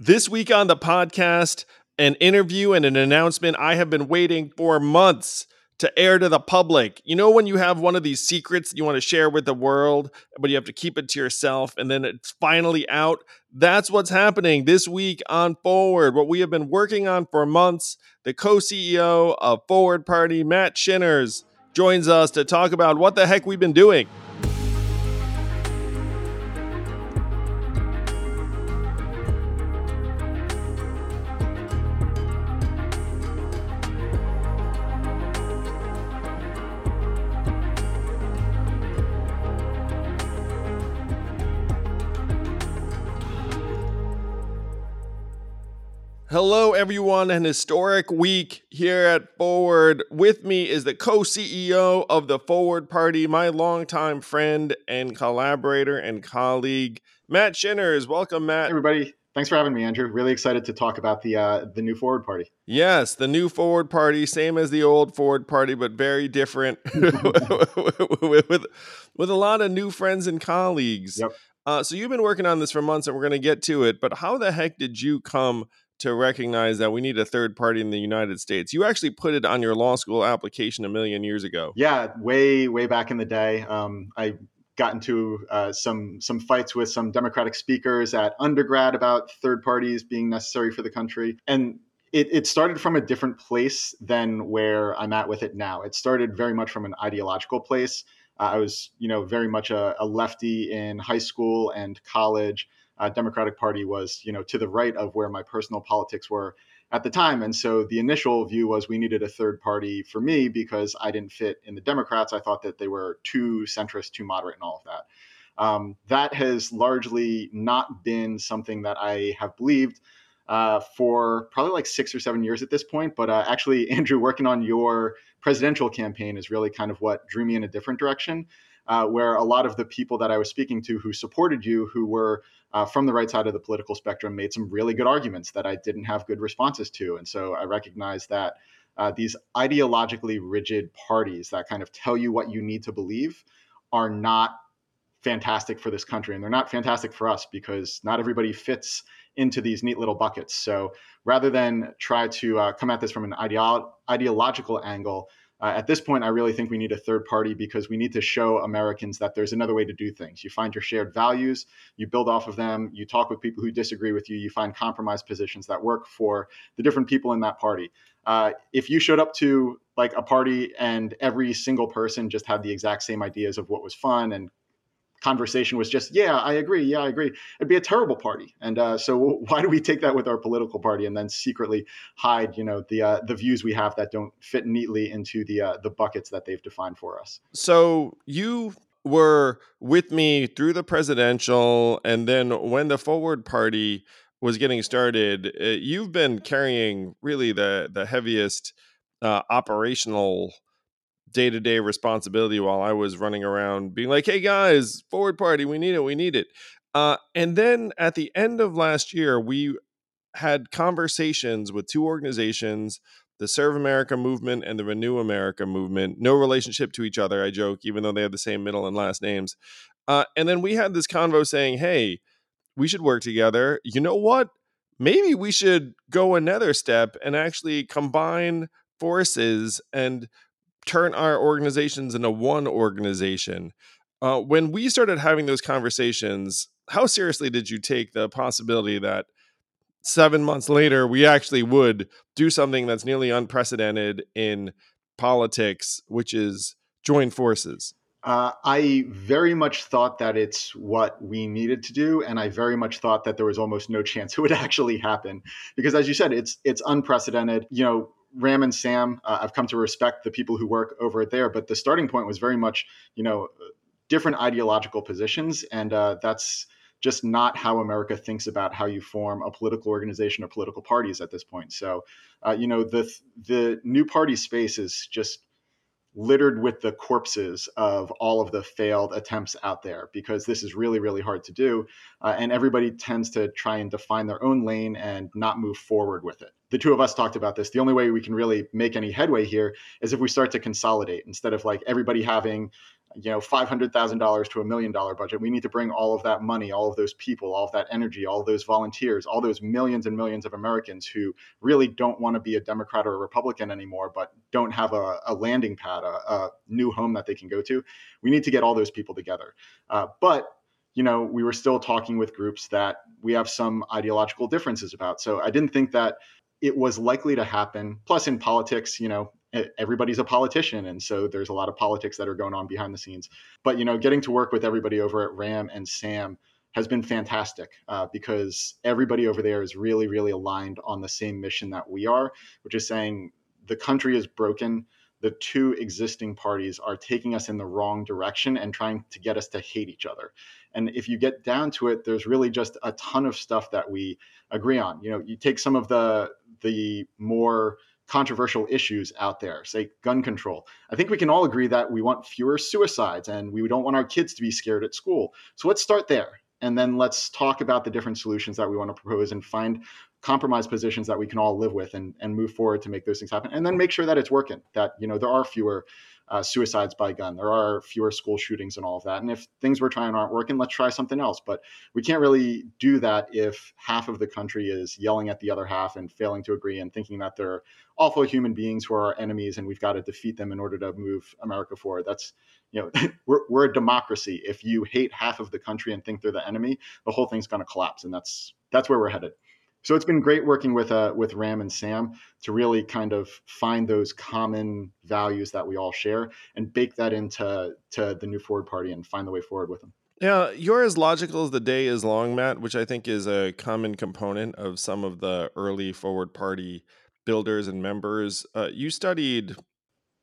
This week on the podcast, an interview and an announcement I have been waiting for months to air to the public. You know, when you have one of these secrets you want to share with the world, but you have to keep it to yourself and then it's finally out? That's what's happening this week on Forward. What we have been working on for months. The co CEO of Forward Party, Matt Shinners, joins us to talk about what the heck we've been doing. Hello, everyone. An historic week here at Forward. With me is the co CEO of the Forward Party, my longtime friend and collaborator and colleague, Matt Shinners. Welcome, Matt. Hey, everybody. Thanks for having me, Andrew. Really excited to talk about the uh, the new Forward Party. Yes, the new Forward Party, same as the old Forward Party, but very different, with, with, with a lot of new friends and colleagues. Yep. Uh, so you've been working on this for months, and we're going to get to it. But how the heck did you come to recognize that we need a third party in the United States. You actually put it on your law school application a million years ago. Yeah, way way back in the day. Um, I got into uh, some some fights with some Democratic speakers at undergrad about third parties being necessary for the country, and it, it started from a different place than where I'm at with it now. It started very much from an ideological place. Uh, I was, you know, very much a, a lefty in high school and college uh, Democratic Party was, you know, to the right of where my personal politics were at the time. And so the initial view was we needed a third party for me because I didn't fit in the Democrats. I thought that they were too centrist, too moderate, and all of that. Um, that has largely not been something that I have believed uh, for probably like six or seven years at this point. But uh, actually, Andrew, working on your presidential campaign is really kind of what drew me in a different direction. Uh, where a lot of the people that I was speaking to who supported you, who were uh, from the right side of the political spectrum made some really good arguments that I didn't have good responses to. And so I recognize that uh, these ideologically rigid parties that kind of tell you what you need to believe are not fantastic for this country. And they're not fantastic for us because not everybody fits into these neat little buckets. So rather than try to uh, come at this from an ideolo- ideological angle, uh, at this point, I really think we need a third party because we need to show Americans that there's another way to do things. You find your shared values, you build off of them, you talk with people who disagree with you, you find compromise positions that work for the different people in that party. Uh, if you showed up to like a party and every single person just had the exact same ideas of what was fun and conversation was just, yeah, I agree, yeah, I agree, it'd be a terrible party. And uh, so why do we take that with our political party and then secretly hide, you know, the uh, the views we have that don't fit neatly into the uh, the buckets that they've defined for us? So you were with me through the presidential, and then when the Forward Party was getting started, uh, you've been carrying really the the heaviest uh, operational day to day responsibility while I was running around being like, hey guys, forward party, we need it, we need it. Uh, and then at the end of last year, we had conversations with two organizations the Serve America movement and the Renew America movement. No relationship to each other, I joke, even though they have the same middle and last names. Uh, and then we had this convo saying, hey, we should work together. You know what? Maybe we should go another step and actually combine forces and turn our organizations into one organization. Uh, when we started having those conversations, how seriously did you take the possibility that seven months later we actually would do something that's nearly unprecedented in politics, which is join forces? Uh, I very much thought that it's what we needed to do, and I very much thought that there was almost no chance it would actually happen because, as you said, it's it's unprecedented. You know, Ram and Sam, uh, I've come to respect the people who work over it there, but the starting point was very much, you know, different ideological positions, and uh, that's just not how America thinks about how you form a political organization or political parties at this point. So, uh, you know, the the new party space is just littered with the corpses of all of the failed attempts out there because this is really really hard to do uh, and everybody tends to try and define their own lane and not move forward with it. The two of us talked about this. The only way we can really make any headway here is if we start to consolidate instead of like everybody having you know $500,000 to a million dollar budget. We need to bring all of that money, all of those people, all of that energy, all those volunteers, all those millions and millions of Americans who really don't want to be a Democrat or a Republican anymore, but don't have a, a landing pad, a, a, new home that they can go to. We need to get all those people together. Uh, but you know, we were still talking with groups that we have some ideological differences about. So I didn't think that it was likely to happen. Plus, in politics, you know, everybody's a politician and so there's a lot of politics that are going on behind the scenes. But you know getting to work with everybody over at ram and sam has been fantastic uh, because everybody over there is really really aligned on the same mission that we are which is saying the country is broken. The two existing parties are taking us in the wrong direction and trying to get us to hate each other. And if you get down to it there's really just a ton of stuff that we agree on. You know you take some of the the more controversial issues out there, say gun control. I think we can all agree that we want fewer suicides and we don't want our kids to be scared at school. So let's start there. And then let's talk about the different solutions that we want to propose and find compromise positions that we can all live with and, and move forward to make those things happen. And then make sure that it's working, that, you know, there are fewer uh, suicides by gun. There are fewer school shootings and all of that. And if things we're trying aren't working, let's try something else. But we can't really do that if half of the country is yelling at the other half and failing to agree and thinking that they're awful human beings who are our enemies and we've got to defeat them in order to move America forward. That's you know we're, we're a democracy. If you hate half of the country and think they're the enemy, the whole thing's going to collapse. And that's that's where we're headed so it's been great working with uh, with Ram and Sam to really kind of find those common values that we all share and bake that into to the new Forward Party and find the way forward with them. Yeah, you're as logical as the day is long, Matt, which I think is a common component of some of the early Forward Party builders and members. Uh, you studied,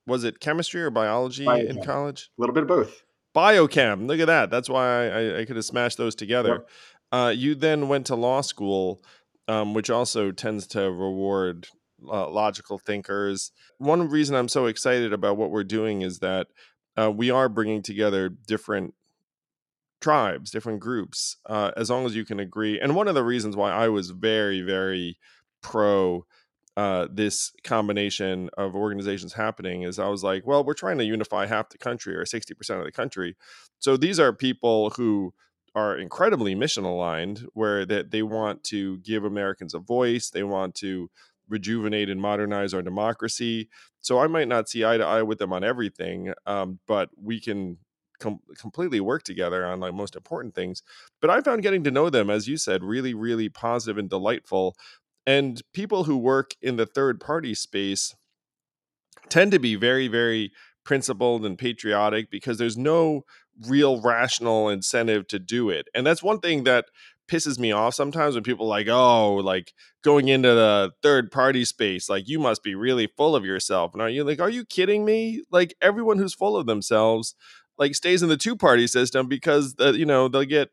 was it chemistry or biology Biochem. in college? A little bit of both. Biochem. Look at that. That's why I, I could have smashed those together. Yep. Uh, you then went to law school um, which also tends to reward uh, logical thinkers. One reason I'm so excited about what we're doing is that uh, we are bringing together different tribes, different groups, uh, as long as you can agree. And one of the reasons why I was very, very pro uh, this combination of organizations happening is I was like, well, we're trying to unify half the country or 60% of the country. So these are people who are incredibly mission aligned where that they want to give Americans a voice, they want to rejuvenate and modernize our democracy. So I might not see eye to eye with them on everything, um, but we can com- completely work together on like most important things. But I found getting to know them, as you said, really, really positive and delightful. And people who work in the third party space tend to be very, very principled and patriotic because there's no real rational incentive to do it. And that's one thing that pisses me off sometimes when people like, oh, like going into the third party space, like you must be really full of yourself. And are you like, are you kidding me? Like everyone who's full of themselves like stays in the two party system because the, you know they'll get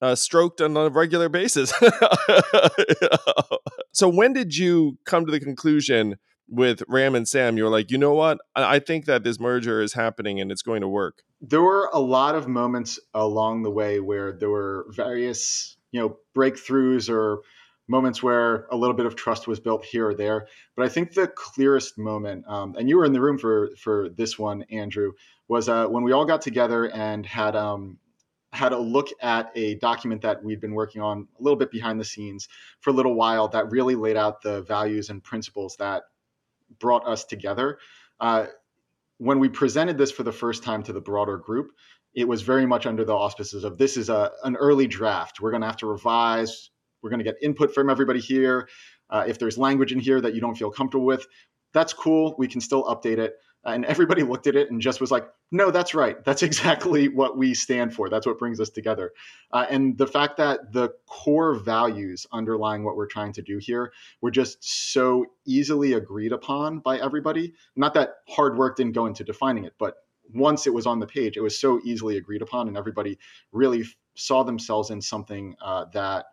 uh, stroked on a regular basis. so when did you come to the conclusion with Ram and Sam? You were like, you know what? I think that this merger is happening and it's going to work there were a lot of moments along the way where there were various you know breakthroughs or moments where a little bit of trust was built here or there but i think the clearest moment um, and you were in the room for for this one andrew was uh, when we all got together and had um, had a look at a document that we'd been working on a little bit behind the scenes for a little while that really laid out the values and principles that brought us together uh, when we presented this for the first time to the broader group, it was very much under the auspices of this is a, an early draft. We're going to have to revise. We're going to get input from everybody here. Uh, if there's language in here that you don't feel comfortable with, that's cool. We can still update it and everybody looked at it and just was like no that's right. That's exactly what we stand for. That's what brings us together. Uh, and the fact that the core values underlying what we're trying to do here were just so easily agreed upon by everybody not that hard work didn't go into defining it but once it was on the page it was so easily agreed upon and everybody really saw themselves in something uh, that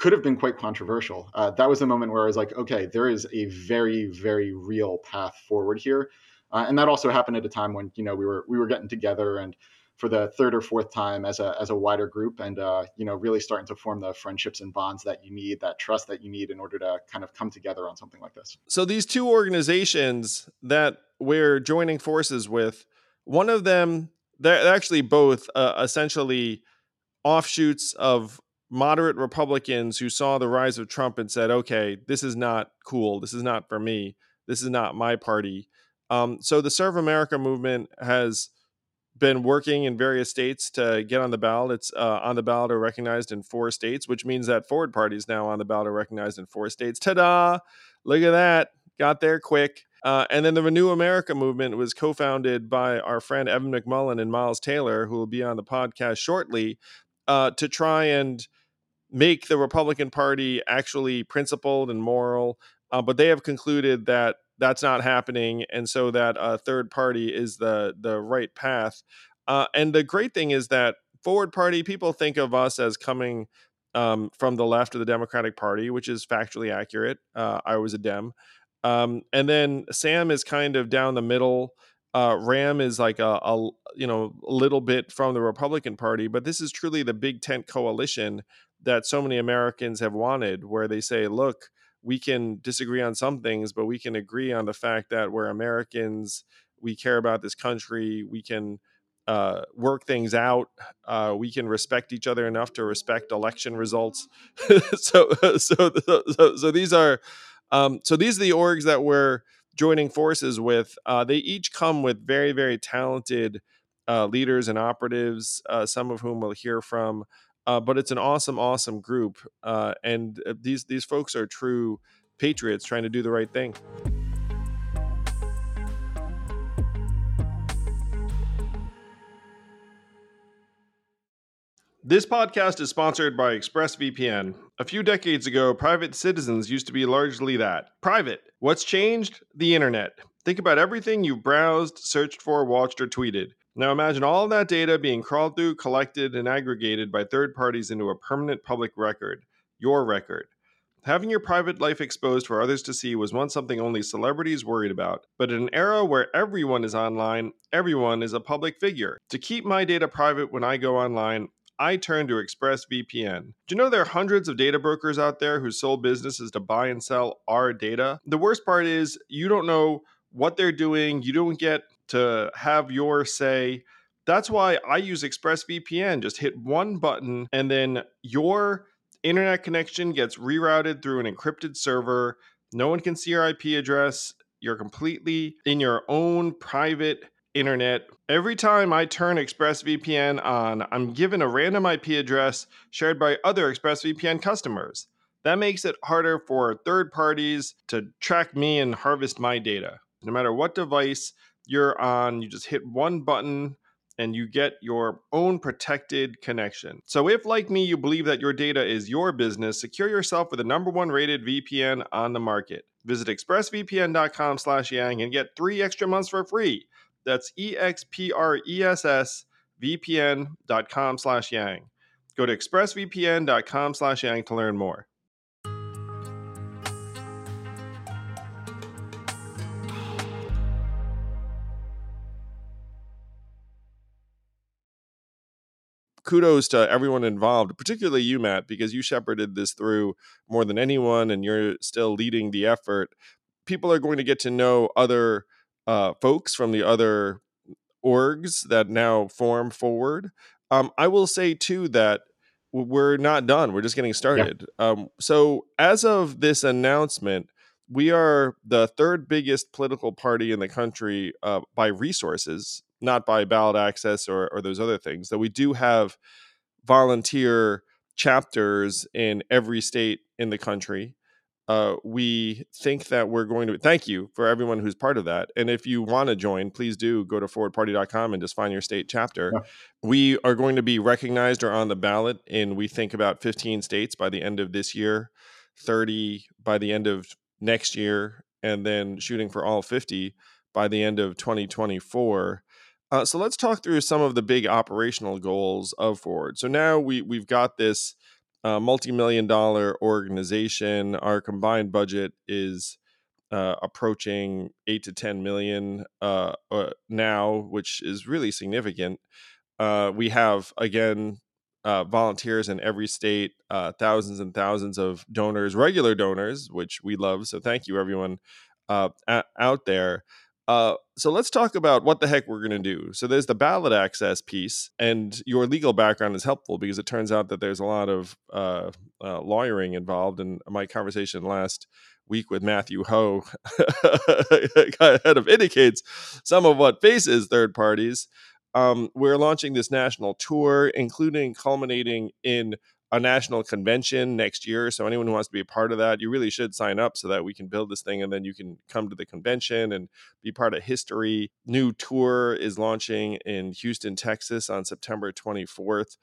could have been quite controversial. Uh, that was the moment where I was like, okay, there is a very, very real path forward here, uh, and that also happened at a time when you know we were we were getting together and for the third or fourth time as a as a wider group, and uh, you know really starting to form the friendships and bonds that you need, that trust that you need in order to kind of come together on something like this. So these two organizations that we're joining forces with, one of them, they're actually both uh, essentially offshoots of moderate Republicans who saw the rise of Trump and said, okay, this is not cool. This is not for me. This is not my party. Um, so the Serve America movement has been working in various states to get on the ballot. It's uh, on the ballot or recognized in four states, which means that Forward Party is now on the ballot or recognized in four states. Ta da! Look at that. Got there quick. Uh, and then the Renew America movement was co founded by our friend Evan McMullin and Miles Taylor, who will be on the podcast shortly, uh, to try and make the Republican Party actually principled and moral. Uh, but they have concluded that that's not happening, and so that a third party is the the right path. Uh, and the great thing is that Forward Party people think of us as coming um, from the left of the Democratic Party, which is factually accurate. Uh, I was a Dem, um, and then Sam is kind of down the middle. Uh, Ram is like a, a, you know a little bit from the Republican Party, but this is truly the big tent coalition that so many Americans have wanted, where they say, "Look, we can disagree on some things, but we can agree on the fact that we're Americans. We care about this country. We can uh, work things out. Uh, we can respect each other enough to respect election results. so, so, so, so these are, um, so these are the orgs that we're joining forces with. Uh, they each come with very, very talented uh, leaders and operatives, uh, some of whom we'll hear from. Uh, but it's an awesome, awesome group, uh, and uh, these these folks are true patriots trying to do the right thing. This podcast is sponsored by ExpressVPN. A few decades ago, private citizens used to be largely that private. What's changed? The internet. Think about everything you've browsed, searched for, watched, or tweeted. Now imagine all that data being crawled through, collected, and aggregated by third parties into a permanent public record, your record. Having your private life exposed for others to see was once something only celebrities worried about. But in an era where everyone is online, everyone is a public figure. To keep my data private when I go online, I turn to ExpressVPN. Do you know there are hundreds of data brokers out there whose sole business is to buy and sell our data? The worst part is you don't know what they're doing, you don't get to have your say. That's why I use ExpressVPN. Just hit one button and then your internet connection gets rerouted through an encrypted server. No one can see your IP address. You're completely in your own private internet. Every time I turn ExpressVPN on, I'm given a random IP address shared by other ExpressVPN customers. That makes it harder for third parties to track me and harvest my data. No matter what device you're on, you just hit one button and you get your own protected connection. So if like me you believe that your data is your business, secure yourself with the number one rated VPN on the market. Visit expressvpn.com slash yang and get three extra months for free. That's E-X-P-R-E-S-S vpn.com slash yang. Go to expressvpn.com slash yang to learn more. Kudos to everyone involved, particularly you, Matt, because you shepherded this through more than anyone and you're still leading the effort. People are going to get to know other uh, folks from the other orgs that now form forward. Um, I will say, too, that we're not done. We're just getting started. Yeah. Um, so, as of this announcement, we are the third biggest political party in the country uh, by resources not by ballot access or, or those other things. Though we do have volunteer chapters in every state in the country. Uh, we think that we're going to thank you for everyone who's part of that. And if you want to join, please do go to forwardparty.com and just find your state chapter. Yeah. We are going to be recognized or on the ballot in, we think, about 15 states by the end of this year, 30 by the end of next year, and then shooting for all 50 by the end of 2024. Uh, so let's talk through some of the big operational goals of Forward. So now we we've got this uh, multi-million dollar organization. Our combined budget is uh, approaching eight to ten million uh, uh, now, which is really significant. Uh, we have again uh, volunteers in every state, thousands and thousands of donors, regular donors, which we love. So thank you, everyone out there. Uh, so let's talk about what the heck we're going to do. So there's the ballot access piece, and your legal background is helpful because it turns out that there's a lot of uh, uh, lawyering involved. And my conversation last week with Matthew Hoh kind of indicates some of what faces third parties. Um, we're launching this national tour, including culminating in a national convention next year. So anyone who wants to be a part of that, you really should sign up so that we can build this thing and then you can come to the convention and be part of history. New tour is launching in Houston, Texas on September 24th.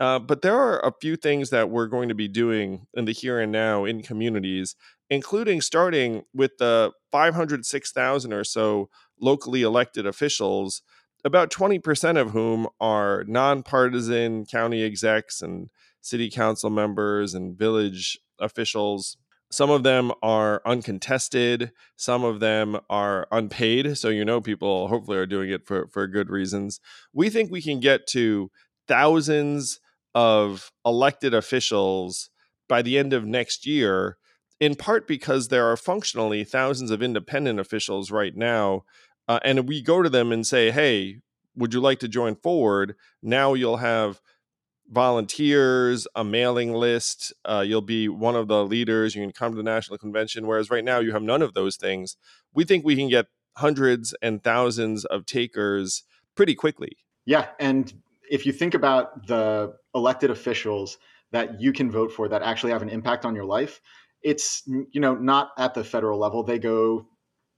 Uh, but there are a few things that we're going to be doing in the here and now in communities, including starting with the 506,000 or so locally elected officials, about 20% of whom are nonpartisan county execs and city council members and village officials. Some of them are uncontested, some of them are unpaid. So, you know, people hopefully are doing it for, for good reasons. We think we can get to thousands of elected officials by the end of next year, in part because there are functionally thousands of independent officials right now. Uh, and we go to them and say, hey, would you like to join forward? Now you'll have volunteers, a mailing list. Uh, you'll be one of the leaders. You can come to the national convention. Whereas right now you have none of those things. We think we can get hundreds and thousands of takers pretty quickly. Yeah, and if you think about the elected officials that you can vote for that actually have an impact on your life, it's you know not at the federal level. They go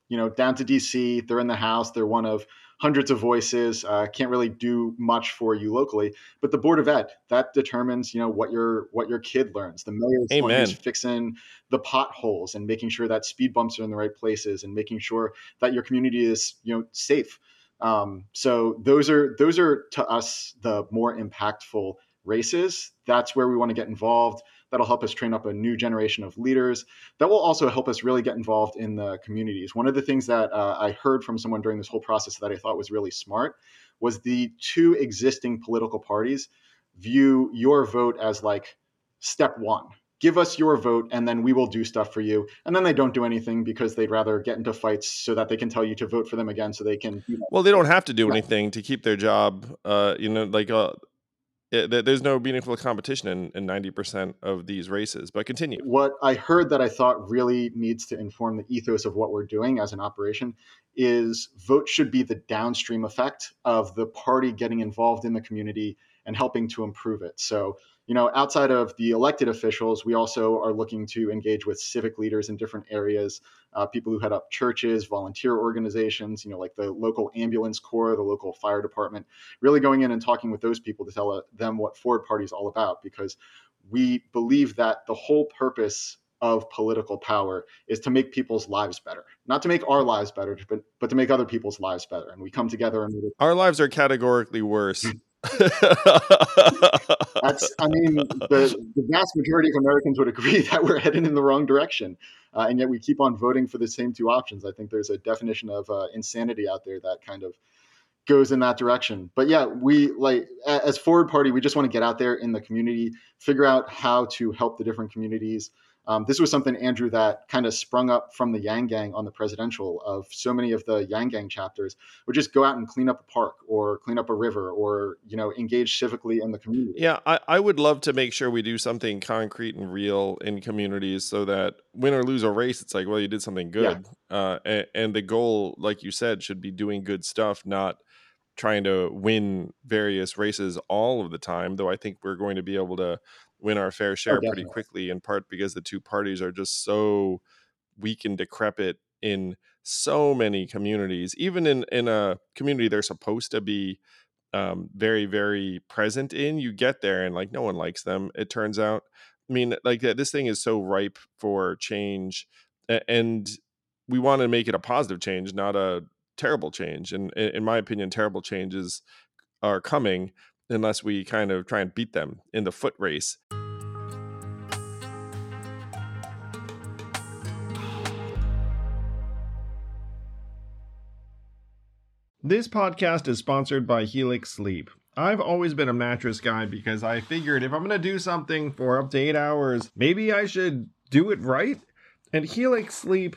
you know down to DC. They're in the House. They're one of hundreds of voices uh, can't really do much for you locally but the board of ed that determines you know what your what your kid learns. The mayor's Amen. fixing the potholes and making sure that speed bumps are in the right places and making sure that your community is you know safe. Um, so those are those are to us the more impactful races. That's where we want to get involved That'll help us train up a new generation of leaders. That will also help us really get involved in the communities. One of the things that uh, I heard from someone during this whole process that I thought was really smart was the two existing political parties view your vote as like step one. Give us your vote and then we will do stuff for you. And then they don't do anything because they'd rather get into fights so that they can tell you to vote for them again so they can. You know, well, they don't have to do yeah. anything to keep their job. Uh, you know, like uh, it, there's no meaningful competition in, in 90% of these races but continue. What i heard that i thought really needs to inform the ethos of what we're doing as an operation is vote should be the downstream effect of the party getting involved in the community and helping to improve it. So you know, outside of the elected officials, we also are looking to engage with civic leaders in different areas, uh, people who head up churches, volunteer organizations, you know, like the local ambulance corps, the local fire department, really going in and talking with those people to tell uh, them what Forward Party is all about, because we believe that the whole purpose of political power is to make people's lives better. Not to make our lives better but but to make other people's lives better. And we come together and our lives are categorically worse That's, I mean, the, the, vast majority of Americans would agree that we're heading in the wrong direction. Uh, and yet we keep on voting for the same two options. I think there's a definition of uh, insanity out there that kind of goes in that direction. But yeah, we like as Forward Party, we just want to get out there in the community, figure out how to help the different communities, um, this was something, Andrew, that kind of sprung up from the Yang Gang on the presidential of so many of the Yang Gang chapters would just go out and clean up a park or clean up a river or, you know, engage civically in the community. Yeah, I, I would love to make sure we do something concrete and real in communities so that win or lose a race, it's like, well, you did something good. Yeah. Uh, and, and the goal, like you said, should be doing good stuff, not trying to win various races all of the time, though I think we're going to be able to win our fair oh, share oh, pretty quickly, in part because the two parties are just so weak and decrepit in so many communities. Even in in a community they're supposed to be um, very very present in, you get there and like no one likes them. It turns out. I mean, like this thing is so ripe for change, and we want to make it a positive change, not a terrible change. And in my opinion, terrible changes are coming unless we kind of try and beat them in the foot race. This podcast is sponsored by Helix Sleep. I've always been a mattress guy because I figured if I'm going to do something for up to eight hours, maybe I should do it right. And Helix Sleep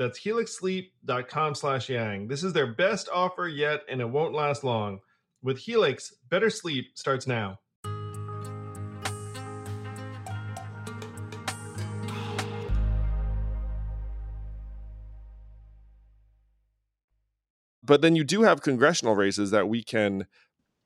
that's helixsleep.com slash yang. This is their best offer yet, and it won't last long. With Helix, better sleep starts now. But then you do have congressional races that we can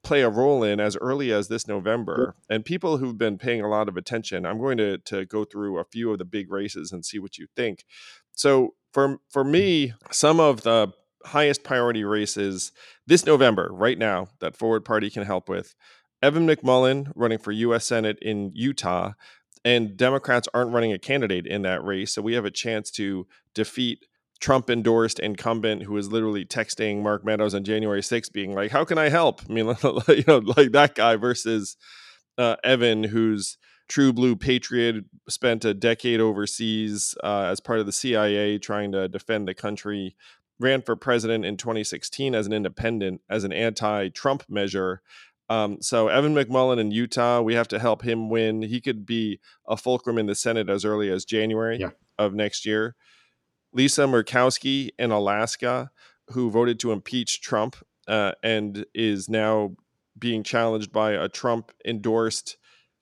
play a role in as early as this November. And people who've been paying a lot of attention, I'm going to, to go through a few of the big races and see what you think. So for for me, some of the highest priority races this November, right now, that Forward Party can help with. Evan McMullin running for U.S. Senate in Utah, and Democrats aren't running a candidate in that race, so we have a chance to defeat Trump endorsed incumbent who is literally texting Mark Meadows on January 6th, being like, "How can I help?" I mean, you know, like that guy versus uh, Evan, who's true blue patriot, spent a decade overseas uh, as part of the CIA trying to defend the country, ran for president in 2016 as an independent, as an anti Trump measure. Um, so Evan McMullin in Utah, we have to help him win. He could be a fulcrum in the Senate as early as January yeah. of next year. Lisa Murkowski in Alaska, who voted to impeach Trump uh, and is now being challenged by a Trump endorsed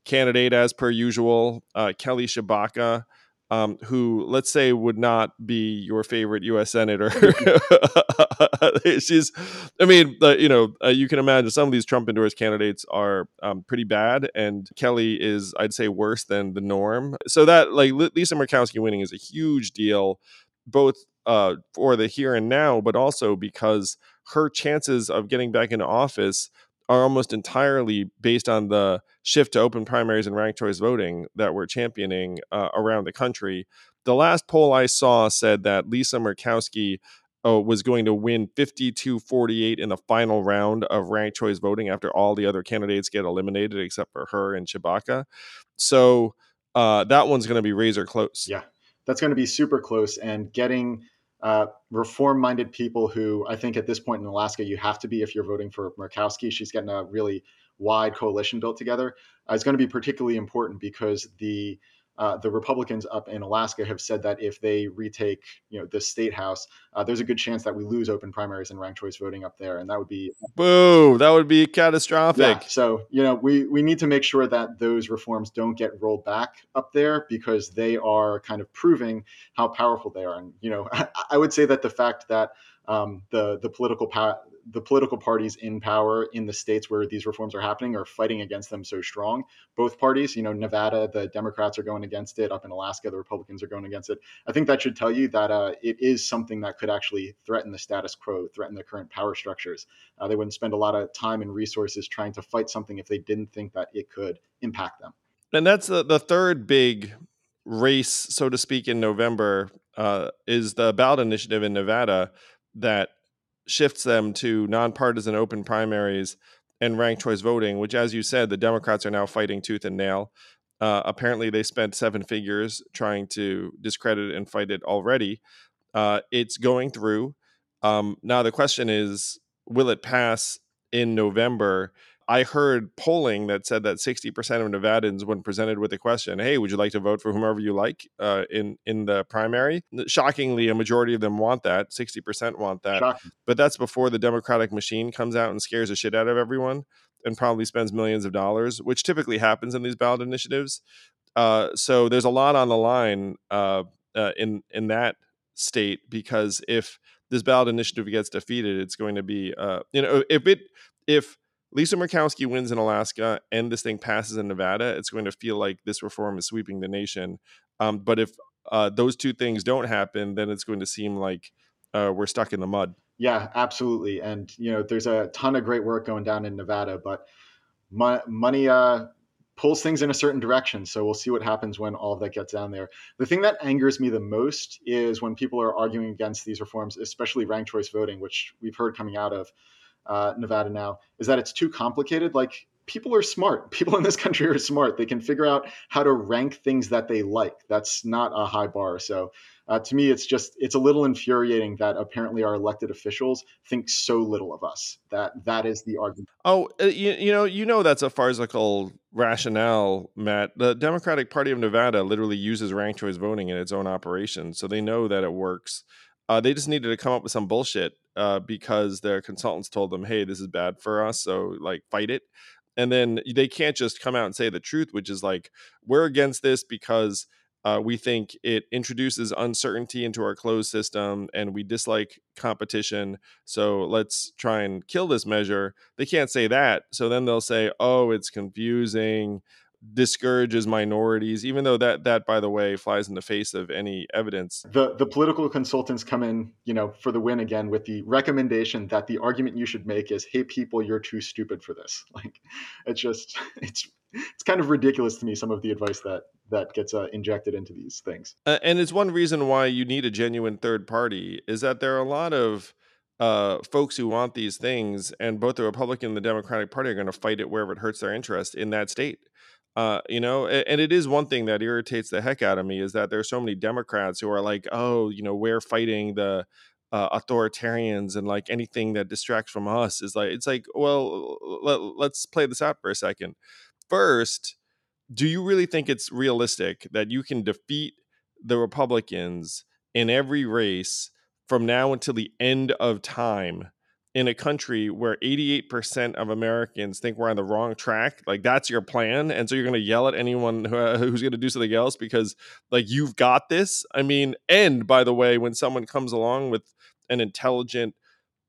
candidate, as per usual, uh, Kelly Tshibaka, um, who let's say would not be your favorite U.S. senator. She's, I mean, uh, you know, uh, you can imagine some of these Trump endorsed candidates are um, pretty bad, and Kelly is, I'd say, worse than the norm. So that, like, Lisa Murkowski winning is a huge deal, both uh, for the here and now, but also because her chances of getting back into office are almost entirely based on the shift to open primaries and ranked choice voting that we're championing uh, around the country. The last poll I saw said that Lisa Murkowski uh, was going to win 52 48 in the final round of ranked choice voting after all the other candidates get eliminated except for her and Tshibaka. So uh, that one's going to be razor close. Yeah, that's going to be super close. And getting uh, reform minded people who I think at this point in Alaska, you have to be if you're voting for Murkowski. She's getting a really wide coalition built together. Uh, going to be particularly important because the uh, the Republicans up in Alaska have said that if they retake, you know, the state house, uh, there's a good chance that we lose open primaries and ranked choice voting up there, and that would be boo. That would be catastrophic. Yeah, so you know, we we need to make sure that those reforms don't get rolled back up there because they are kind of proving how powerful they are. And you know, I, I would say that the fact that um, the the political power the political parties in power in the states where these reforms are happening are fighting against them so strong. Both parties, you know, Nevada, the Democrats are going against it. Up in Alaska, the Republicans are going against it. I think that should tell you that uh, it is something that could actually threaten the status quo, threaten the current power structures. Uh, they wouldn't spend a lot of time and resources trying to fight something if they didn't think that it could impact them. And that's the, the third big race, so to speak, in November uh, is the ballot initiative in Nevada that shifts them to nonpartisan open primaries and ranked choice voting, which, as you said, the Democrats are now fighting tooth and nail. Uh, apparently, they spent seven figures trying to discredit and fight it already. Uh, it's going through. Um, now, the question is will it pass in November? I heard polling that said that 60% of Nevadans, when presented with the question, "Hey, would you like to vote for whomever you like uh, in in the primary?" Shockingly, a majority of them want that. 60% want that. Shocking. But that's before the Democratic machine comes out and scares the shit out of everyone and probably spends millions of dollars, which typically happens in these ballot initiatives. Uh, so there's a lot on the line uh, uh, in in that state because if this ballot initiative gets defeated, it's going to be uh, you know if it if Lisa Murkowski wins in Alaska and this thing passes in Nevada, it's going to feel like this reform is sweeping the nation. Um, but if uh, those two things don't happen, then it's going to seem like uh, we're stuck in the mud. Yeah, absolutely. And you know, there's a ton of great work going down in Nevada, but mo- money uh, pulls things in a certain direction. So we'll see what happens when all of that gets down there. The thing that angers me the most is when people are arguing against these reforms, especially ranked choice voting, which we've heard coming out of uh, Nevada now, is that it's too complicated. Like people are smart. People in this country are smart. They can figure out how to rank things that they like. That's not a high bar. So uh, to me, it's just it's a little infuriating that apparently our elected officials think so little of us. That that is the argument. Oh, uh, you, you know, you know that's a farcical rationale, Matt. The Democratic Party of Nevada literally uses ranked choice voting in its own operation, so they know that it works. Uh, they just needed to come up with some bullshit uh, because their consultants told them, "Hey, this is bad for us, so like fight it." And then they can't just come out and say the truth, which is like, "We're against this because." Uh, we think it introduces uncertainty into our closed system and we dislike competition. So let's try and kill this measure. They can't say that. So then they'll say, oh, it's confusing discourages minorities even though that that by the way flies in the face of any evidence. The the political consultants come in you know for the win again with the recommendation that the argument you should make is hey people you're too stupid for this. Like it's just it's it's kind of ridiculous to me some of the advice that that gets uh, injected into these things. Uh, and it's one reason why you need a genuine third party is that there are a lot of uh, folks who want these things and both the republican and the democratic party are going to fight it wherever it hurts their interest in that state uh, you know, and it is one thing that irritates the heck out of me is that there's so many Democrats who are like, oh, you know, we're fighting the uh, authoritarians and like anything that distracts from us is like, it's like, well, let, let's play this out for a second. First, do you really think it's realistic that you can defeat the Republicans in every race from now until the end of time in a country where 88% of Americans think we're on the wrong track, like that's your plan. And so you're going to yell at anyone who, uh, who's going to do something else because, like, you've got this. I mean, and by the way, when someone comes along with an intelligent,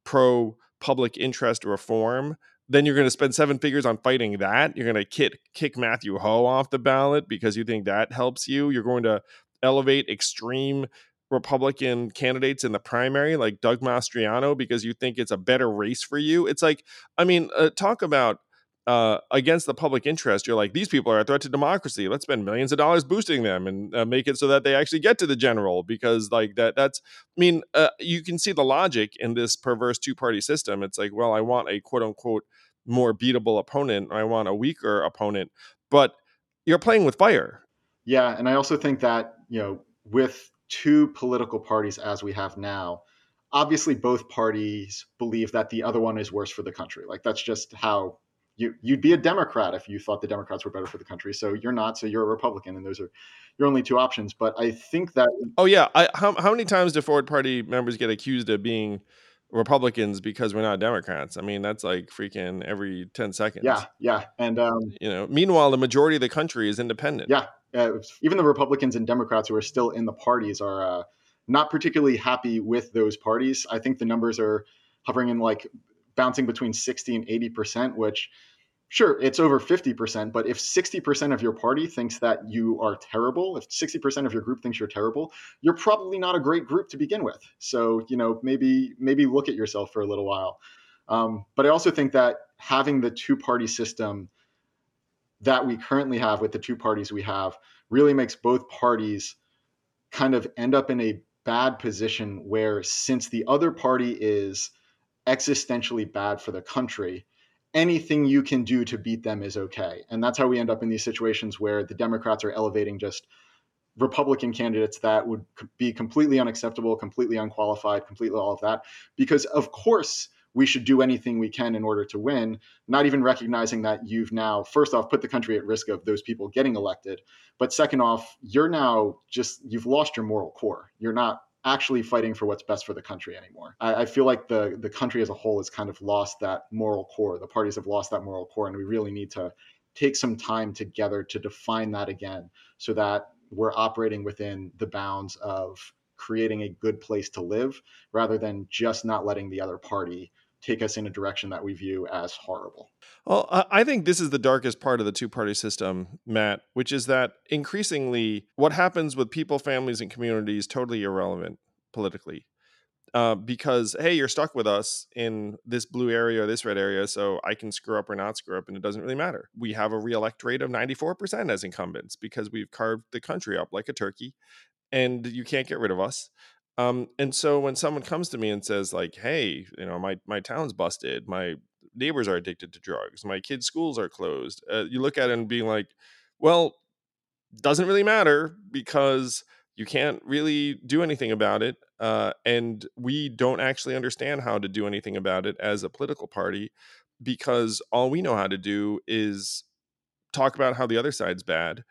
pro public interest reform, then you're going to spend seven figures on fighting that. You're going to kick, kick Matthew Hoh off the ballot because you think that helps you. You're going to elevate extreme Republican candidates in the primary, like Doug Mastriano, because you think it's a better race for you. It's like, I mean, uh, talk about uh, against the public interest. You're like, these people are a threat to democracy. Let's spend millions of dollars boosting them and uh, make it so that they actually get to the general. Because like that, that's, I mean, uh, you can see the logic in this perverse two party system. It's like, well, I want a quote unquote more beatable opponent. I want a weaker opponent, but you're playing with fire. Yeah, and I also think that you know with two political parties as we have now, obviously both parties believe that the other one is worse for the country. Like that's just how you you'd be a Democrat if you thought the Democrats were better for the country. So you're not. So you're a Republican, and those are your only two options. But I think that oh yeah, I, how how many times do Forward Party members get accused of being Republicans because we're not Democrats. I mean, that's like freaking every 10 seconds. Yeah, yeah. And, um, you know, meanwhile, the majority of the country is independent. Yeah. Uh, even the Republicans and Democrats who are still in the parties are uh, not particularly happy with those parties. I think the numbers are hovering in like bouncing between 60 and 80%, which sure, it's over 50%, but if 60% of your party thinks that you are terrible, if 60% of your group thinks you're terrible, you're probably not a great group to begin with. So, you know, maybe maybe look at yourself for a little while. Um, but I also think that having the two party system that we currently have with the two parties we have really makes both parties kind of end up in a bad position where since the other party is existentially bad for the country, anything you can do to beat them is okay. And that's how we end up in these situations where the Democrats are elevating just Republican candidates that would be completely unacceptable, completely unqualified, completely all of that. Because, of course, we should do anything we can in order to win, not even recognizing that you've now, first off, put the country at risk of those people getting elected. But second off, you're now just, you've lost your moral core. You're not actually fighting for what's best for the country anymore. I, I, feel like the the country as a whole has kind of lost that moral core. The parties have lost that moral core, and we really need to take some time together to define that again, so that we're operating within the bounds of creating a good place to live, rather than just not letting the other party take us in a direction that we view as horrible. Well, I think this is the darkest part of the two party system, Matt, which is that increasingly what happens with people, families, and communities totally irrelevant politically. Uh, because hey, you're stuck with us in this blue area or this red area, so I can screw up or not screw up, and it doesn't really matter. We have a re-elect rate of 94% as incumbents because we've carved the country up like a turkey, and you can't get rid of us. Um, and so when someone comes to me and says like, "Hey, you know, my my town's busted, my neighbors are addicted to drugs, my kids' schools are closed," uh, you look at it and being like, "Well, doesn't really matter because you can't really do anything about it, uh, and we don't actually understand how to do anything about it as a political party because all we know how to do is talk about how the other side's bad."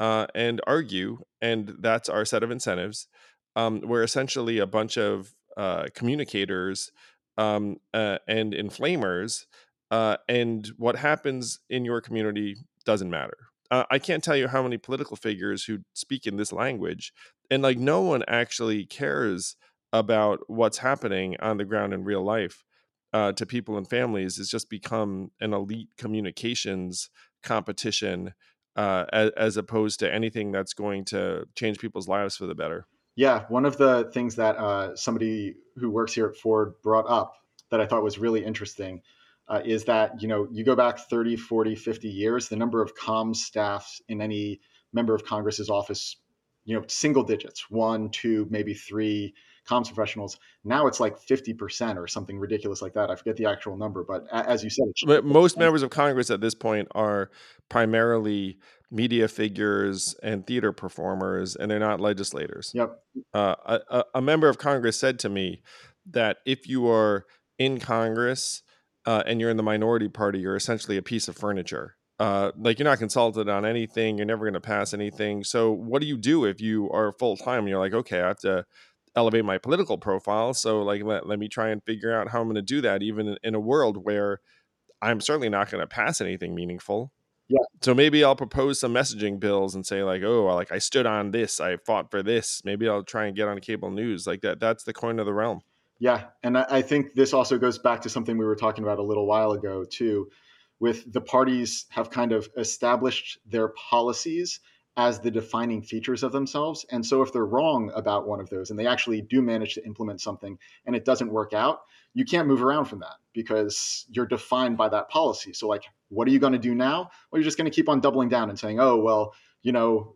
Uh, and argue, and that's our set of incentives um, we're essentially a bunch of uh, communicators um, uh, and inflamers, uh, and what happens in your community doesn't matter. Uh, I can't tell you how many political figures who speak in this language, and like no one actually cares about what's happening on the ground in real life uh, to people and families. It's just become an elite communications competition uh, as, as opposed to anything that's going to change people's lives for the better. Yeah, one of the things that uh, somebody who works here at Forward brought up that I thought was really interesting uh, is that, you know, you go back 30, 40, 50 years, the number of comms staffs in any member of Congress's office, you know, single digits, one, two, maybe three comms professionals. Now it's like 50% or something ridiculous like that. I forget the actual number, but as you said, most members of Congress at this point are primarily media figures and theater performers, and they're not legislators. Yep. Uh, a, a, member of Congress said to me that if you are in Congress uh, and you're in the minority party, you're essentially a piece of furniture. Uh, like you're not consulted on anything, you're never going to pass anything. So, what do you do if you are full time? You're like, okay, I have to elevate my political profile. So, like, let, let me try and figure out how I'm going to do that, even in, in a world where I'm certainly not going to pass anything meaningful. Yeah. So maybe I'll propose some messaging bills and say like, oh, like I stood on this, I fought for this. Maybe I'll try and get on cable news like that. That's the coin of the realm. Yeah, and I think this also goes back to something we were talking about a little while ago too, with the parties have kind of established their policies as the defining features of themselves. And so if they're wrong about one of those and they actually do manage to implement something and it doesn't work out, you can't move around from that because you're defined by that policy. So like what are you going to do now? Well, you're just going to keep on doubling down and saying, "Oh, well, you know,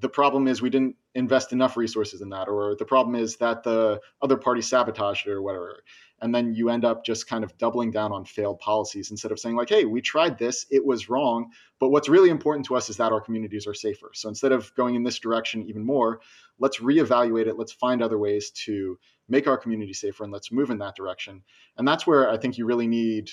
the problem is we didn't invest enough resources in that, or the problem is that the other party sabotaged it, or whatever. And then you end up just kind of doubling down on failed policies instead of saying, like, hey, we tried this, it was wrong. But what's really important to us is that our communities are safer. So instead of going in this direction even more, let's reevaluate it. Let's find other ways to make our community safer and let's move in that direction. And that's where I think you really need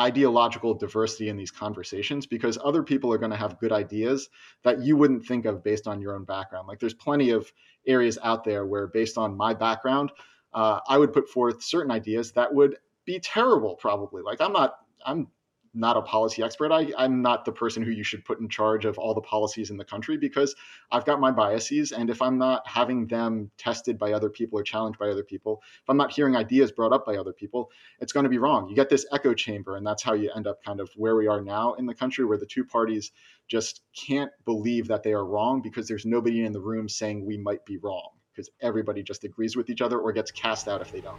ideological diversity in these conversations because other people are going to have good ideas that you wouldn't think of based on your own background. Like there's plenty of areas out there where, based on my background, uh, I would put forth certain ideas that would be terrible, probably. Like I'm not, I'm not a policy expert. I, I'm not the person who you should put in charge of all the policies in the country because I've got my biases. And if I'm not having them tested by other people or challenged by other people, if I'm not hearing ideas brought up by other people, it's going to be wrong. You get this echo chamber, and that's how you end up kind of where we are now in the country, where the two parties just can't believe that they are wrong because there's nobody in the room saying we might be wrong because everybody just agrees with each other or gets cast out if they don't.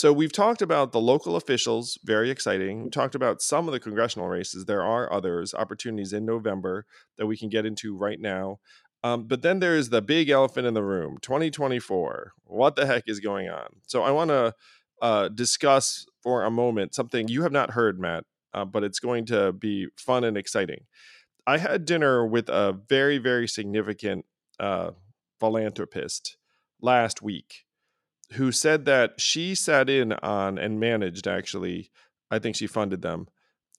So we've talked about the local officials, very exciting. We talked about some of the congressional races. There are others, opportunities in November that we can get into right now. Um, but then there's the big elephant in the room, 2024. What the heck is going on? So I want to uh, discuss for a moment something you have not heard, Matt, uh, but it's going to be fun and exciting. I had dinner with a very, very significant uh, philanthropist last week who said that she sat in on and managed actually i think she funded them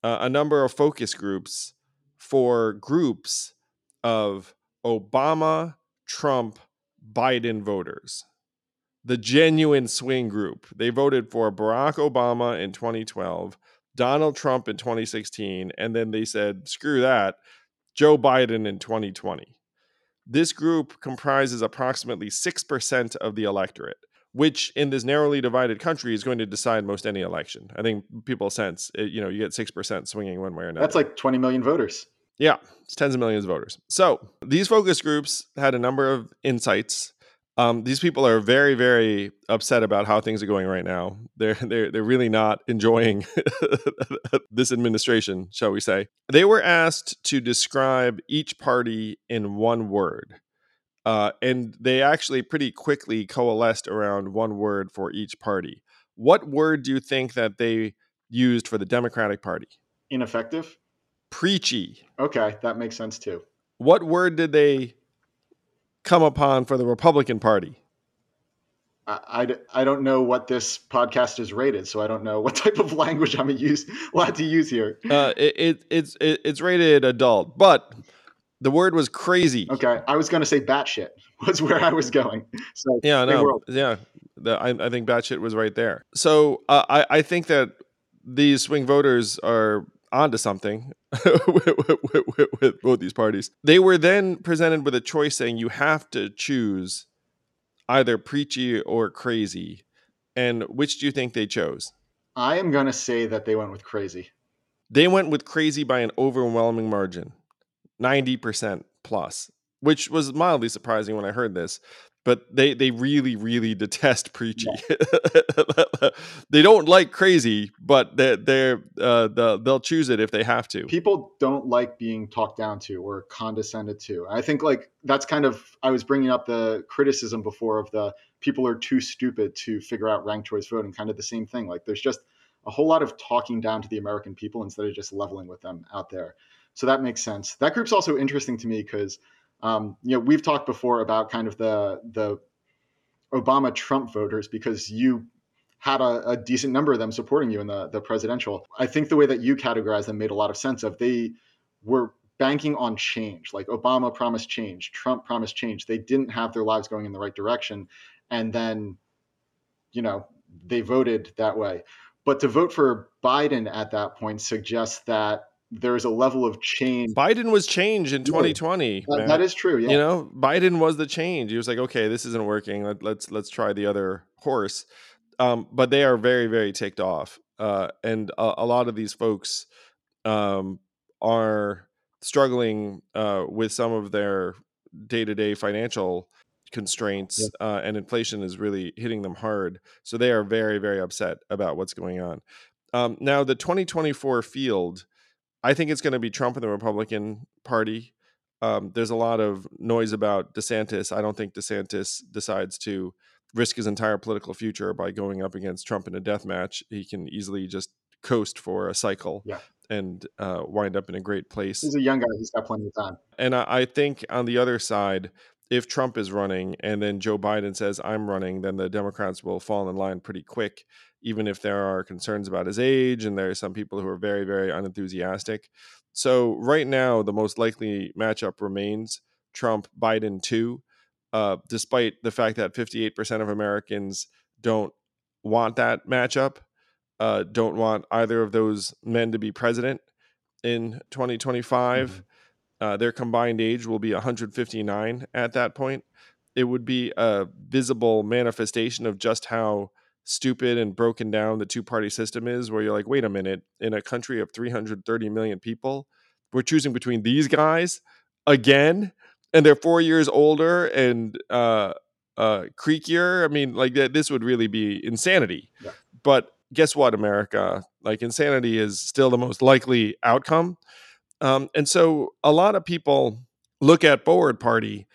uh, a number of focus groups for groups of obama trump biden voters. The genuine swing group. They voted for barack obama in 2012 donald trump in 2016 and then they said screw that joe biden in 2020 this group comprises approximately 6% of the electorate which in this narrowly divided country is going to decide most any election. I think people sense, it, you know, you get 6% swinging one way or another. That's like 20 million voters. Yeah, it's tens of millions of voters. So these focus groups had a number of insights. Um, these people are very, very upset about how things are going right now. They're they're they're really not enjoying this administration, shall we say? They were asked to describe each party in one word. Uh, and they actually pretty quickly coalesced around one word for each party. What word do you think that they used for the Democratic Party? Ineffective. Preachy. Okay, that makes sense too. What word did they come upon for the Republican Party? I, I, I don't know what this podcast is rated, so I don't know what type of language I'm use, allowed to use here. Uh, it, it, it's it, it's rated adult, but the word was crazy. Okay, I was going to say batshit was where I was going. So yeah, no, yeah, the, I, I think batshit was right there. So uh, I I think that these swing voters are onto something with, with, with, with both these parties. They were then presented with a choice saying you have to choose either preachy or crazy. And which do you think they chose? I am going to say that they went with crazy. They went with crazy by an overwhelming margin. 90% plus, which was mildly surprising when I heard this. But they, they really, really detest preachy. Yeah. they don't like crazy, but they're, they're uh, the, they'll choose it if they have to. People don't like being talked down to or condescended to. I think like that's kind of I was bringing up the criticism before of the people are too stupid to figure out ranked choice voting. Kind of the same thing. Like there's just a whole lot of talking down to the American people instead of just leveling with them out there. So that makes sense. That group's also interesting to me because um, you know we've talked before about kind of the the Obama Trump voters because you had a, a, decent number of them supporting you in the, the presidential. I think the way that you categorize them made a lot of sense of they were banking on change. Like Obama promised change, Trump promised change. They didn't have their lives going in the right direction. And then, you know, they voted that way. But to vote for Biden at that point suggests that there's a level of change. Biden was change in 2020. That, that is true. Yeah. You know, Biden was the change. He was like, okay, this isn't working. Let, us let's, let's try the other horse. Um, but they are very very ticked off, uh, and a, a, lot of these folks um, are struggling uh, with some of their day to day financial constraints, yeah. uh, and inflation is really hitting them hard. So they are very very upset about what's going on. Um, now the 2024 field I think it's going to be Trump and the Republican Party. Um, there's a lot of noise about DeSantis. I don't think DeSantis decides to risk his entire political future by going up against Trump in a death match. He can easily just coast for a cycle yeah. and uh, wind up in a great place. He's a young guy. He's got plenty of time. And I, I think on the other side, if Trump is running and then Joe Biden says I'm running, then the Democrats will fall in line pretty quick, even if there are concerns about his age and there are some people who are very, very unenthusiastic. So right now, the most likely matchup remains Trump Biden two, uh, despite the fact that 58% of Americans don't want that matchup, uh, don't want either of those men to be president in 2025. Mm-hmm. Uh, their combined age will be 159 at that point. It would be a visible manifestation of just how stupid and broken down the two party system is, where you're like, wait a minute, in a country of 330 million people, we're choosing between these guys again, and they're four years older and uh, uh, creakier. I mean, like this would really be insanity. Yeah. But guess what, America? Like insanity is still the most likely outcome. Um, and so a lot of people look at Forward Party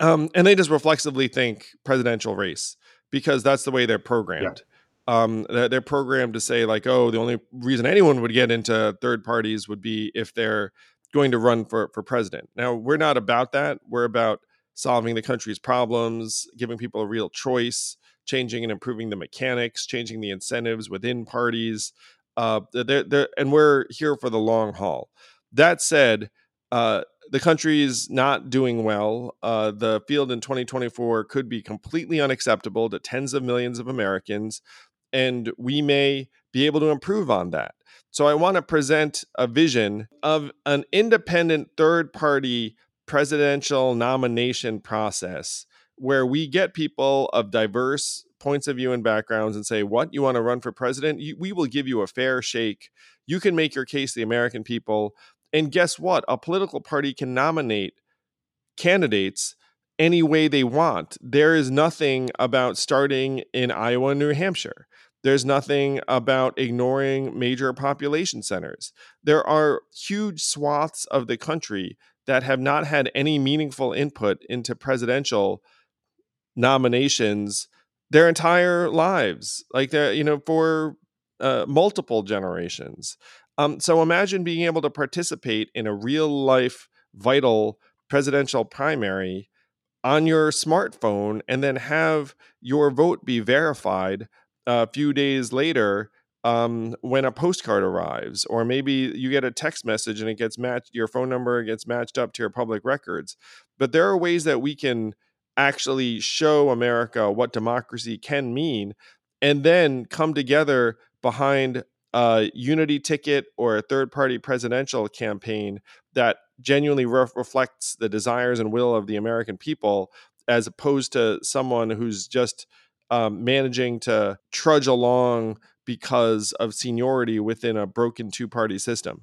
um, and they just reflexively think presidential race because that's the way they're programmed. Yeah. Um, they're programmed to say like, oh, the only reason anyone would get into third parties would be if they're going to run for for president. Now we're not about that. We're about solving the country's problems, giving people a real choice, changing and improving the mechanics, changing the incentives within parties. Uh, they're, they're, and we're here for the long haul. That said, uh, the country is not doing well. Uh, the field in 2024 could be completely unacceptable to tens of millions of Americans, and we may be able to improve on that. So, I want to present a vision of an independent third party presidential nomination process where we get people of diverse points of view and backgrounds and say, What, you want to run for president? We will give you a fair shake. You can make your case to the American people. And guess what? A political party can nominate candidates any way they want. There is nothing about starting in Iowa and New Hampshire. There's nothing about ignoring major population centers. There are huge swaths of the country that have not had any meaningful input into presidential nominations their entire lives like they're you know for uh, multiple generations um, so imagine being able to participate in a real life, vital presidential primary on your smartphone and then have your vote be verified a few days later um, when a postcard arrives, or maybe you get a text message and it gets matched, your phone number gets matched up to your public records. But there are ways that we can actually show America what democracy can mean and then come together behind a unity ticket or a third party presidential campaign that genuinely re- reflects the desires and will of the American people, as opposed to someone who's just um, managing to trudge along because of seniority within a broken two party system.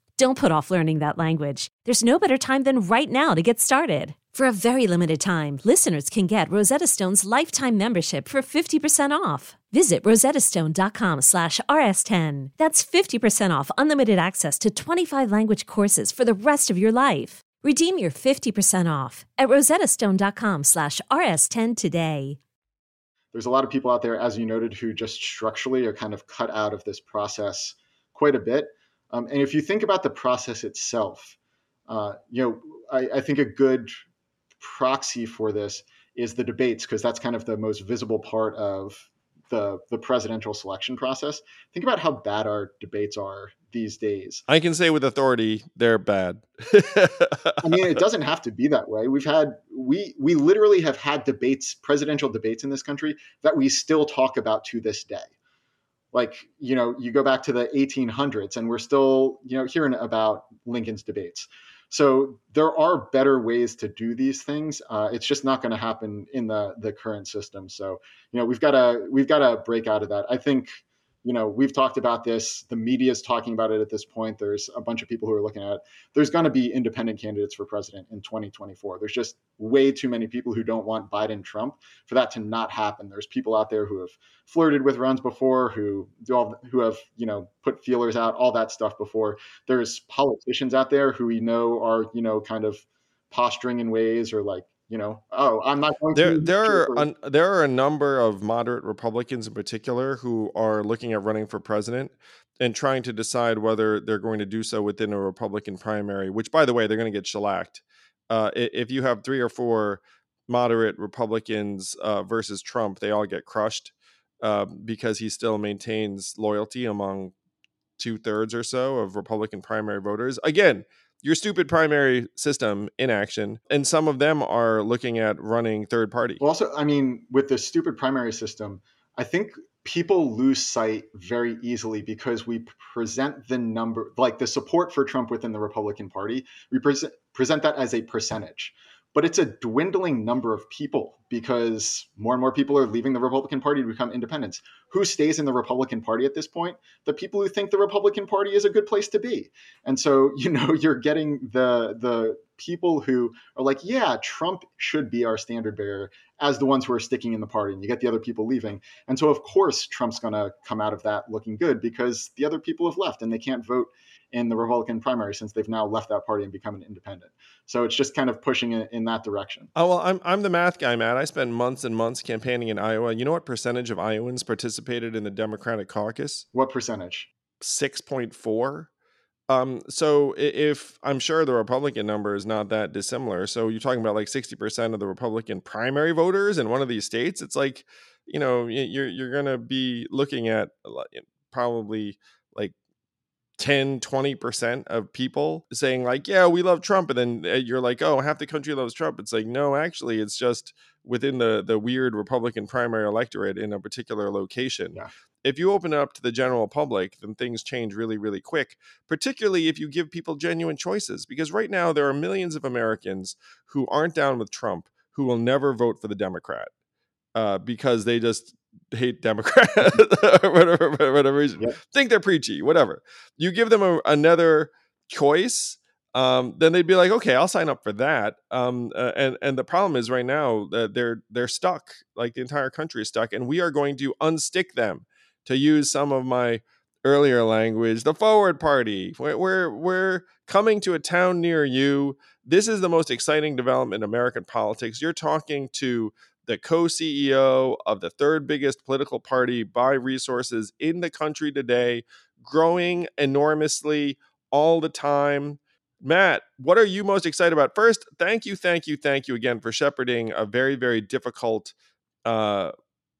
Don't put off learning that language. There's no better time than right now to get started. For a very limited time, listeners can get Rosetta Stone's lifetime membership for 50% off. Visit rosettastone.com slash rs10. That's 50% off unlimited access to 25 language courses for the rest of your life. Redeem your 50% off at rosettastone.com slash rs10 today. There's a lot of people out there, as you noted, who just structurally are kind of cut out of this process quite a bit. Um, and if you think about the process itself, uh, you know, I, I think a good proxy for this is the debates because that's kind of the most visible part of the the presidential selection process. Think about how bad our debates are these days. I can say with authority they're bad. I mean, it doesn't have to be that way. We've had we we literally have had debates, presidential debates in this country that we still talk about to this day. Like, you know, you go back to the 1800s and we're still, you know, hearing about Lincoln's debates. So there are better ways to do these things. Uh, it's just not going to happen in the the current system. So you know we've got to we've got to break out of that. I think you know, we've talked about this. The media is talking about it at this point. There's a bunch of people who are looking at it. There's going to be independent candidates for president in 2024. There's just way too many people who don't want Biden Trump for that to not happen. There's people out there who have flirted with runs before, who do all, who have you know put feelers out, all that stuff before. There's politicians out there who we know are you know kind of posturing in ways or like you know, oh, I'm not going there, to. There are there are a number of moderate Republicans in particular who are looking at running for president and trying to decide whether they're going to do so within a Republican primary. Which, by the way, they're going to get shellacked. Uh, if you have three or four moderate Republicans uh, versus Trump, they all get crushed uh, because he still maintains loyalty among two thirds or so of Republican primary voters. Again, your stupid primary system in action and some of them are looking at running third party. Well, also i mean with the stupid primary system i think people lose sight very easily because we present the number like the support for trump within the republican party we present present that as a percentage but it's a dwindling number of people because more and more people are leaving the Republican Party to become independents. Who stays in the Republican Party at this point? The people who think the Republican Party is a good place to be. And so, you know, you're getting the the people who are like, yeah, Trump should be our standard bearer as the ones who are sticking in the party. And you get the other people leaving. And so of course Trump's gonna come out of that looking good because the other people have left and they can't vote in the Republican primary since they've now left that party and become an independent. So it's just kind of pushing it in that direction. Oh well, I'm I'm the math guy, Matt. I spent months and months campaigning in Iowa. You know what percentage of Iowans participated in the Democratic caucus? What percentage? Six point four. Um, so if I'm sure the Republican number is not that dissimilar. So you're talking about like 60% of the Republican primary voters in one of these states. It's like, you know, you're you're going to be looking at probably like 10 20% of people saying like yeah we love trump and then eh, you're like oh half the country loves trump. It's like no actually it's just within the the weird republican primary electorate in a particular location. Yeah. if you open it up to the general public then things change really really quick particularly if you give people genuine choices because right now there are millions of americans who aren't down with trump who will never vote for the democrat uh, because they just hate Democrats or whatever, whatever reason. Yep. Think they're preachy, whatever. You give them a, another choice, um, then they'd be like, okay, I'll sign up for that. Um, uh, and and the problem is right now that they're they're stuck, like the entire country is stuck, and we are going to unstick them. To use some of my earlier language, the forward party. We're, we're, we're coming to a town near you. This is the most exciting development in American politics. You're talking to the co CEO of the third biggest political party by resources in the country today, growing enormously all the time. Matt, what are you most excited about? First, thank you, thank you, thank you again for shepherding a very, very difficult uh,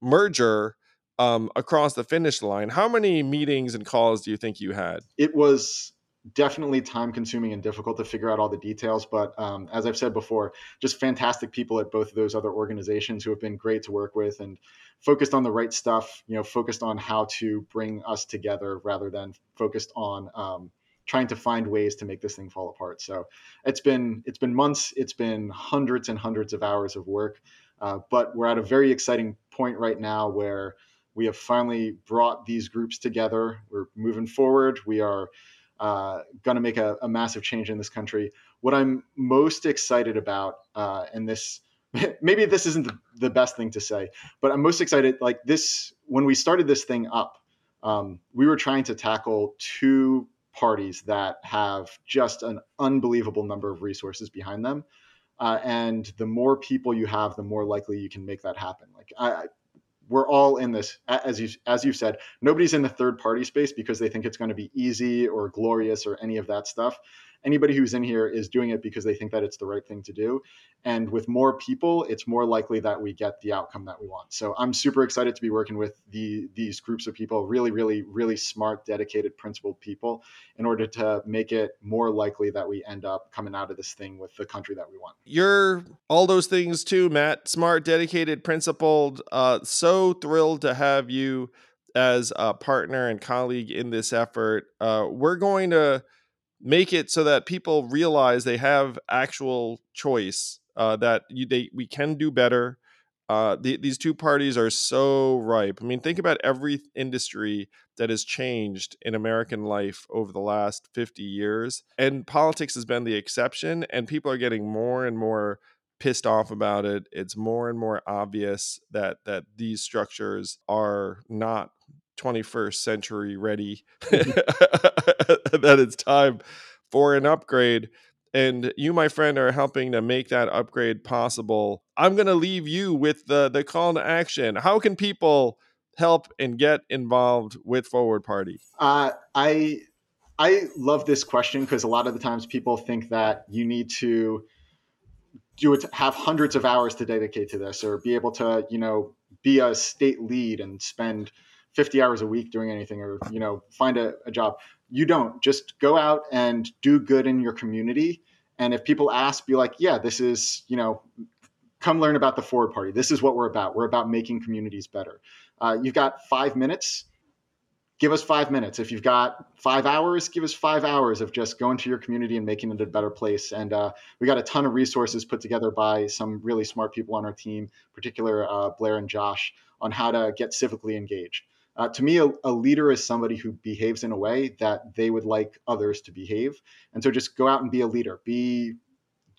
merger um, across the finish line. How many meetings and calls do you think you had? It was definitely time consuming and difficult to figure out all the details. But um, as I've said before, just fantastic people at both of those other organizations who have been great to work with and focused on the right stuff, you know, focused on how to bring us together rather than focused on um, trying to find ways to make this thing fall apart. So it's been it's been months, it's been hundreds and hundreds of hours of work. Uh, but we're at a very exciting point right now where we have finally brought these groups together. We're moving forward. We are uh, going to make a, a, massive change in this country. What I'm most excited about, uh, and this maybe this isn't the, best thing to say, but I'm most excited. Like this, when we started this thing up, um, we were trying to tackle two parties that have just an unbelievable number of resources behind them. Uh, and the more people you have, the more likely you can make that happen. Like I, we're all in this as you as you've said nobody's in the third party space because they think it's going to be easy or glorious or any of that stuff anybody who's in here is doing it because they think that it's the right thing to do. And with more people, it's more likely that we get the outcome that we want. So I'm super excited to be working with the these groups of people, really, really, really smart, dedicated, principled people, in order to make it more likely that we end up coming out of this thing with the country that we want. You're all those things too, Matt. Smart, dedicated, principled. Uh, so thrilled to have you as a partner and colleague in this effort. Uh, we're going to make it so that people realize they have actual choice uh, that you, they we can do better. Uh, the, these two parties are so ripe. I mean, think about every industry that has changed in American life over the last 50 years, and politics has been the exception. And people are getting more and more pissed off about it. It's more and more obvious that that these structures are not 21st century ready. that it's time for an upgrade and you my friend are helping to make that upgrade possible. I'm going to leave you with the the call to action. How can people help and get involved with forward party? Uh, i i love this question because a lot of the times people think that you need to do it have hundreds of hours to dedicate to this or be able to you know be a state lead and spend 50 hours a week doing anything or you know find a, a job. You don't. Just go out and do good in your community. And if people ask be like yeah this is you know come learn about the forward party. This is what we're about. We're about making communities better. Uh, you've got five minutes. Give us five minutes. If you've got five hours give us five hours of just going to your community and making it a better place. And uh, we got a ton of resources put together by some really smart people on our team particular uh, blair and josh on how to get civically engaged uh, to me, a, a, leader is somebody who behaves in a way that they would like others to behave. And so just go out and be a leader. Be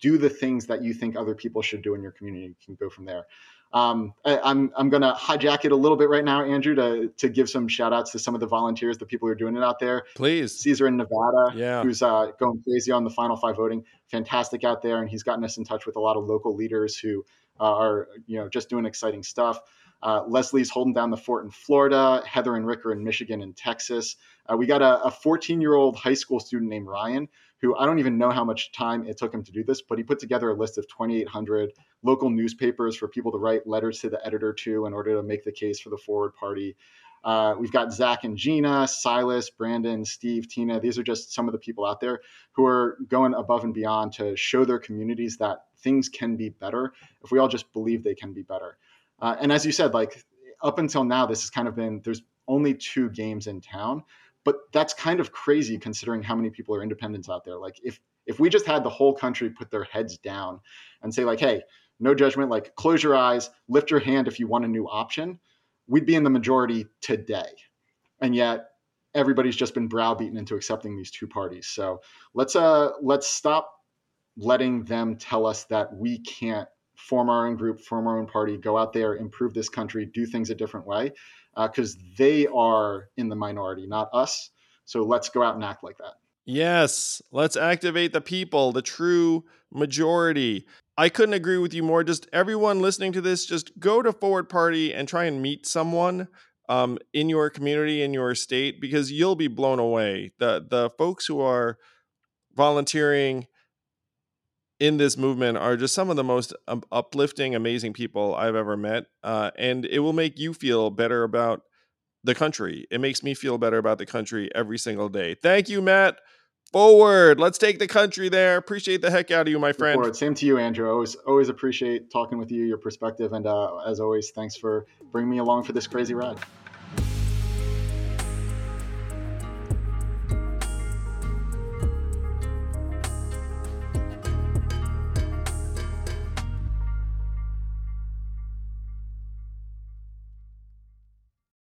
do the things that you think other people should do in your community. You can go from there. Um, I, am I'm, I'm going to hijack it a little bit right now, Andrew, to to give some shout outs to some of the volunteers, the people who are doing it out there. Please, Caesar in Nevada, yeah. who's uh, going crazy on the Final Five voting, fantastic out there, and he's gotten us in touch with a lot of local leaders who uh, are you know just doing exciting stuff. Uh, Leslie's holding down the fort in Florida. Heather and Rick are in Michigan and Texas. Uh, we got a 14 year old high school student named Ryan, who I don't even know how much time it took him to do this, but he put together a list of 2,800 local newspapers for people to write letters to the editor to in order to make the case for the forward party. Uh, we've got Zach and Gina, Silas, Brandon, Steve, Tina. These are just some of the people out there who are going above and beyond to show their communities that things can be better if we all just believe they can be better. Uh, and as you said, like up until now, this has kind of been there's only two games in town, but that's kind of crazy considering how many people are independents out there. Like if if we just had the whole country put their heads down and say like, hey, no judgment, like close your eyes, lift your hand if you want a new option, we'd be in the majority today. And yet everybody's just been browbeaten into accepting these two parties. So let's uh let's stop letting them tell us that we can't form our own group, form our own party, go out there, improve this country, do things a different way, because uh, they are in the minority, not us. So let's go out and act like that. Yes, let's activate the people, the true majority. I couldn't agree with you more. Just everyone listening to this, just go to Forward Party and try and meet someone um, in your community, in your state, because you'll be blown away. The the folks who are volunteering in this movement are just some of the most um, uplifting, amazing people I've ever met. Uh, and it will make you feel better about the country. It makes me feel better about the country every single day. Thank you, Matt. Forward. Let's take the country there. Appreciate the heck out of you, my friend. Forward. Same to you, Andrew. Always, always appreciate talking with you, your perspective, and uh, as always, thanks for bringing me along for this crazy ride.